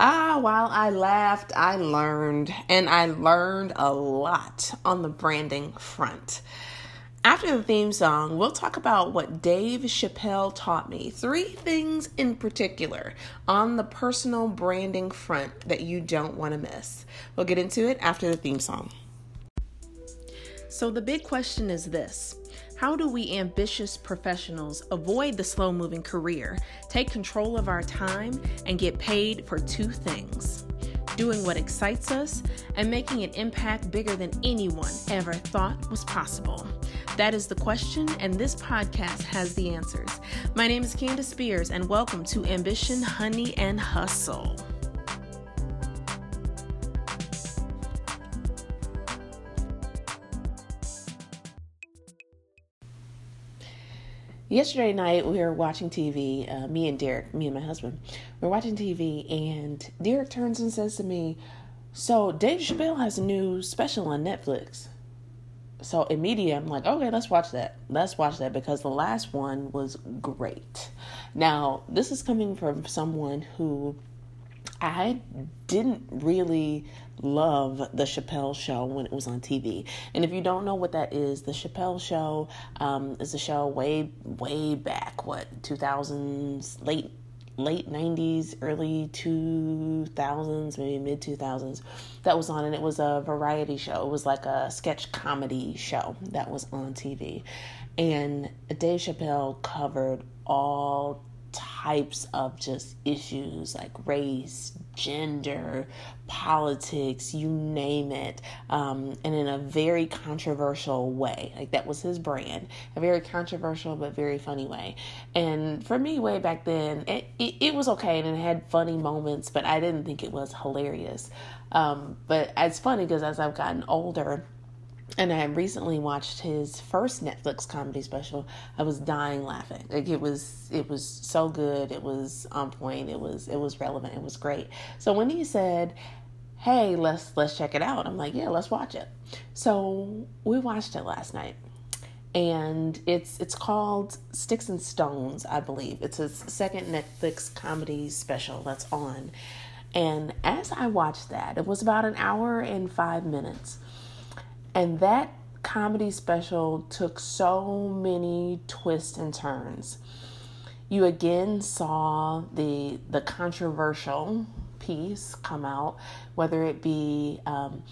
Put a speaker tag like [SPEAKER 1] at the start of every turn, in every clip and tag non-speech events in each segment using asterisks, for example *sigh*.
[SPEAKER 1] Ah, while I laughed, I learned, and I learned a lot on the branding front. After the theme song, we'll talk about what Dave Chappelle taught me. Three things in particular on the personal branding front that you don't want to miss. We'll get into it after the theme song. So, the big question is this How do we ambitious professionals avoid the slow moving career, take control of our time, and get paid for two things? Doing what excites us and making an impact bigger than anyone ever thought was possible. That is the question, and this podcast has the answers. My name is Candace Spears, and welcome to Ambition, Honey, and Hustle. Yesterday night, we were watching TV, uh, me and Derek, me and my husband, we are watching TV, and Derek turns and says to me, So, Dave Chappelle has a new special on Netflix. So, immediately, I'm like, Okay, let's watch that. Let's watch that because the last one was great. Now, this is coming from someone who I didn't really love the Chappelle show when it was on TV. And if you don't know what that is, the Chappelle show um, is a show way, way back, what, 2000s, late late 90s, early 2000s, maybe mid 2000s, that was on, and it was a variety show. It was like a sketch comedy show that was on TV. And Dave Chappelle covered all types of just issues like race, gender, politics, you name it, um, and in a very controversial way. Like that was his brand, a very controversial but very funny way. And for me, way back then, it, it, it was okay and it had funny moments, but I didn't think it was hilarious. Um, but it's funny because as I've gotten older, and I recently watched his first Netflix comedy special. I was dying laughing. Like it was it was so good. It was on point. It was it was relevant. It was great. So when he said, "Hey, let's let's check it out." I'm like, "Yeah, let's watch it." So we watched it last night. And it's it's called Sticks and Stones, I believe. It's his second Netflix comedy special that's on. And as I watched that, it was about an hour and 5 minutes and that comedy special took so many twists and turns. You again saw the the controversial piece come out, whether it be um,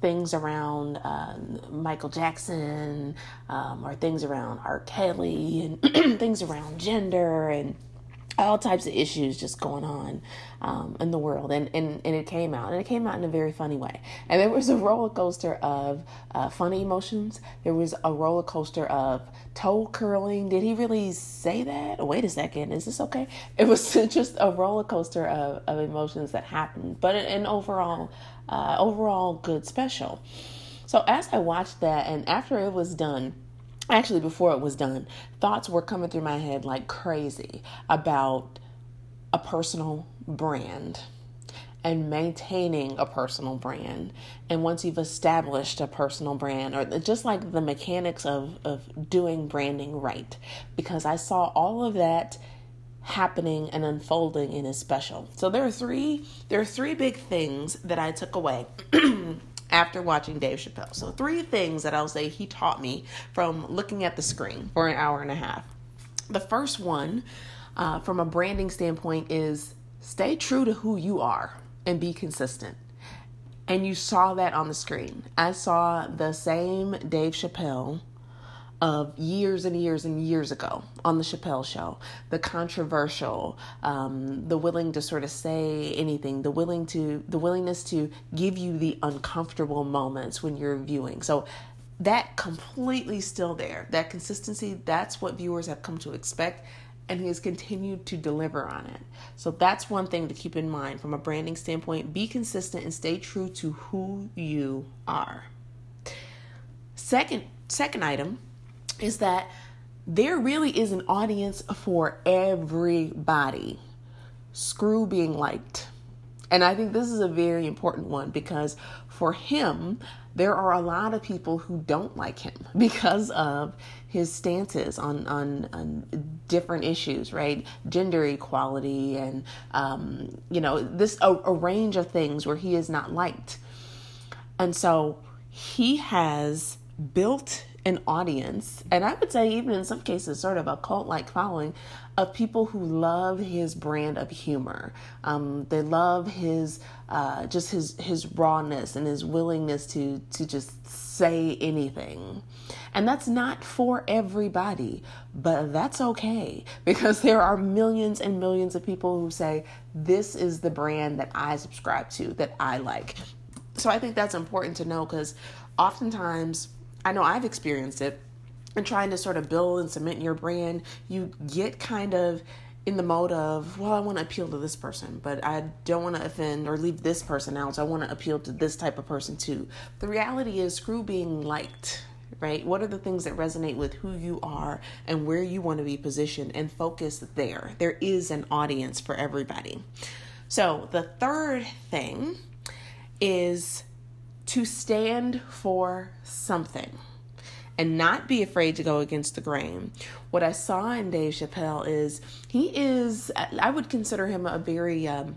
[SPEAKER 1] things around uh, Michael Jackson um, or things around R. Kelly and *clears throat* things around gender and all types of issues just going on um, in the world. And, and and it came out and it came out in a very funny way. And there was a roller coaster of uh, funny emotions. There was a roller coaster of toe curling. Did he really say that? Wait a second is this okay? *laughs* It was just a roller coaster of, of emotions that happened but an overall uh, overall good special. So as i watched that and after it was done actually before it was done thoughts were coming through my head like crazy about a personal brand and maintaining a personal brand. And once you've established a personal brand or just like the mechanics of, of doing branding right because i saw all of that happening and unfolding in his special. So there are three there are three big things that i took away *clears throat* after watching Dave Chappelle. So, three things that I'll say he taught me from looking at the screen for an hour and a half. The first one, uh, from a branding standpoint, is stay true to who you are and be consistent. And you saw that on the screen. I saw the same Dave Chappelle of years and years and years ago on the Chappelle show. The controversial, um, the willing to sort of say anything, the willing to the willingness to give you the uncomfortable moments when you're viewing. So that completely still there. That consistency, that's what viewers have come to expect and he has continued to deliver on it. So that's one thing to keep in mind from a branding standpoint. Be consistent and stay true to who you are. Second second item is that there really is an audience for everybody. Screw being liked. And I think this is a very important one because for him, there are a lot of people who don't like him *laughs* because of his stances on on, on different issues, right? Gender equality and um, you know this a, a range of things where he is not liked, and so he has built an audience, and I would say even in some cases, sort of a cult like following of people who love his brand of humor. Um, they love his uh, just his his rawness and his willingness to to just say anything. And that's not for everybody, but that's okay because there are millions and millions of people who say, This is the brand that I subscribe to, that I like. So I think that's important to know because oftentimes, I know I've experienced it and trying to sort of build and cement your brand, you get kind of in the mode of, well, I want to appeal to this person, but I don't want to offend or leave this person out. So I want to appeal to this type of person too. The reality is, screw being liked, right? What are the things that resonate with who you are and where you want to be positioned and focus there? There is an audience for everybody. So the third thing is to stand for something and not be afraid to go against the grain. What I saw in Dave Chappelle is he is, I would consider him a very um,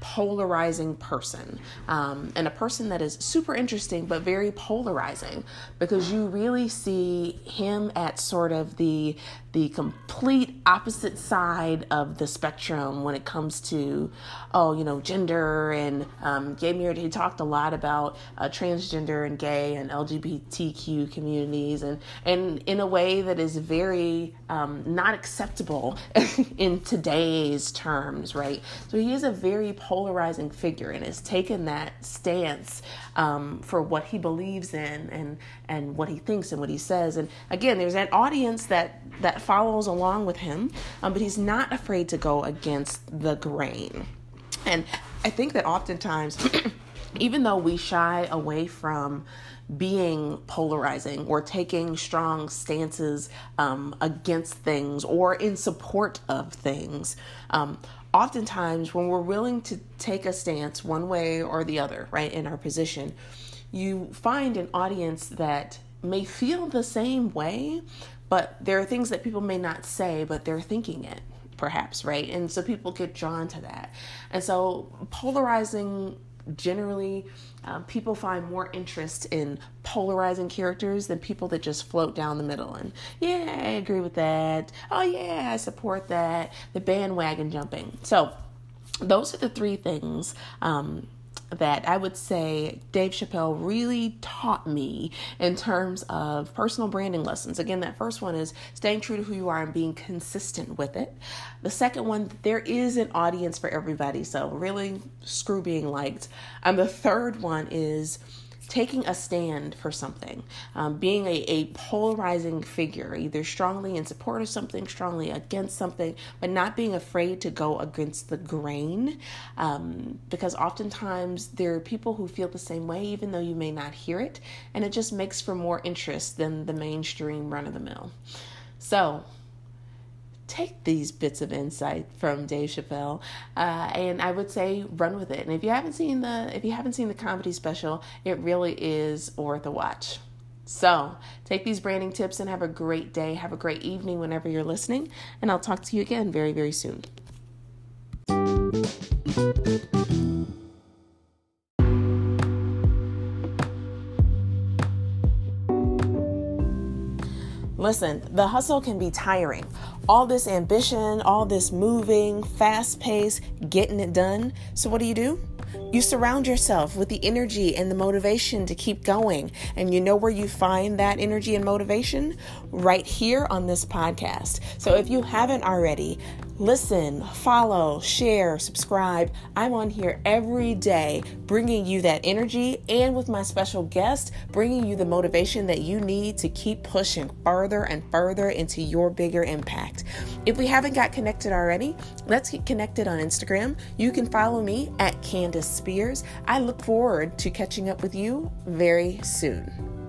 [SPEAKER 1] polarizing person um, and a person that is super interesting but very polarizing because you really see him at sort of the the complete opposite side of the spectrum when it comes to oh you know gender and um, gay marriage he talked a lot about uh, transgender and gay and lgbtq communities and and in a way that is very um, not acceptable *laughs* in today's terms right so he is a very polarizing figure and has taken that stance um, for what he believes in and and what he thinks and what he says. And again, there's that audience that that follows along with him, um, but he's not afraid to go against the grain. And I think that oftentimes, *clears throat* even though we shy away from being polarizing or taking strong stances um, against things or in support of things. Um, oftentimes, when we're willing to take a stance one way or the other, right, in our position, you find an audience that may feel the same way, but there are things that people may not say, but they're thinking it perhaps, right? And so people get drawn to that. And so polarizing generally um, people find more interest in polarizing characters than people that just float down the middle and yeah i agree with that oh yeah i support that the bandwagon jumping so those are the three things um, that I would say Dave Chappelle really taught me in terms of personal branding lessons. Again, that first one is staying true to who you are and being consistent with it. The second one, there is an audience for everybody, so really screw being liked. And the third one is taking a stand for something, um, being a, a polarizing figure, either strongly in support of something, strongly against something, but not being afraid to go against the grain. Um, because oftentimes there are people who feel the same way, even though you may not hear it, and it just makes for more interest than the mainstream run of the mill. So, take these bits of insight from Dave Chappelle, uh, and I would say run with it. And if you haven't seen the if you haven't seen the comedy special, it really is worth a watch. So take these branding tips and have a great day. Have a great evening whenever you're listening, and I'll talk to you again very very soon. Listen, the hustle can be tiring. All this ambition, all this moving, fast pace, getting it done. So, what do you do? You surround yourself with the energy and the motivation to keep going. And you know where you find that energy and motivation? Right here on this podcast. So if you haven't already, listen, follow, share, subscribe. I'm on here every day bringing you that energy and with my special guest, bringing you the motivation that you need to keep pushing further and further into your bigger impact. If we haven't got connected already, let's get connected on Instagram. You can follow me at Candace Spears. I look forward to catching up with you very soon.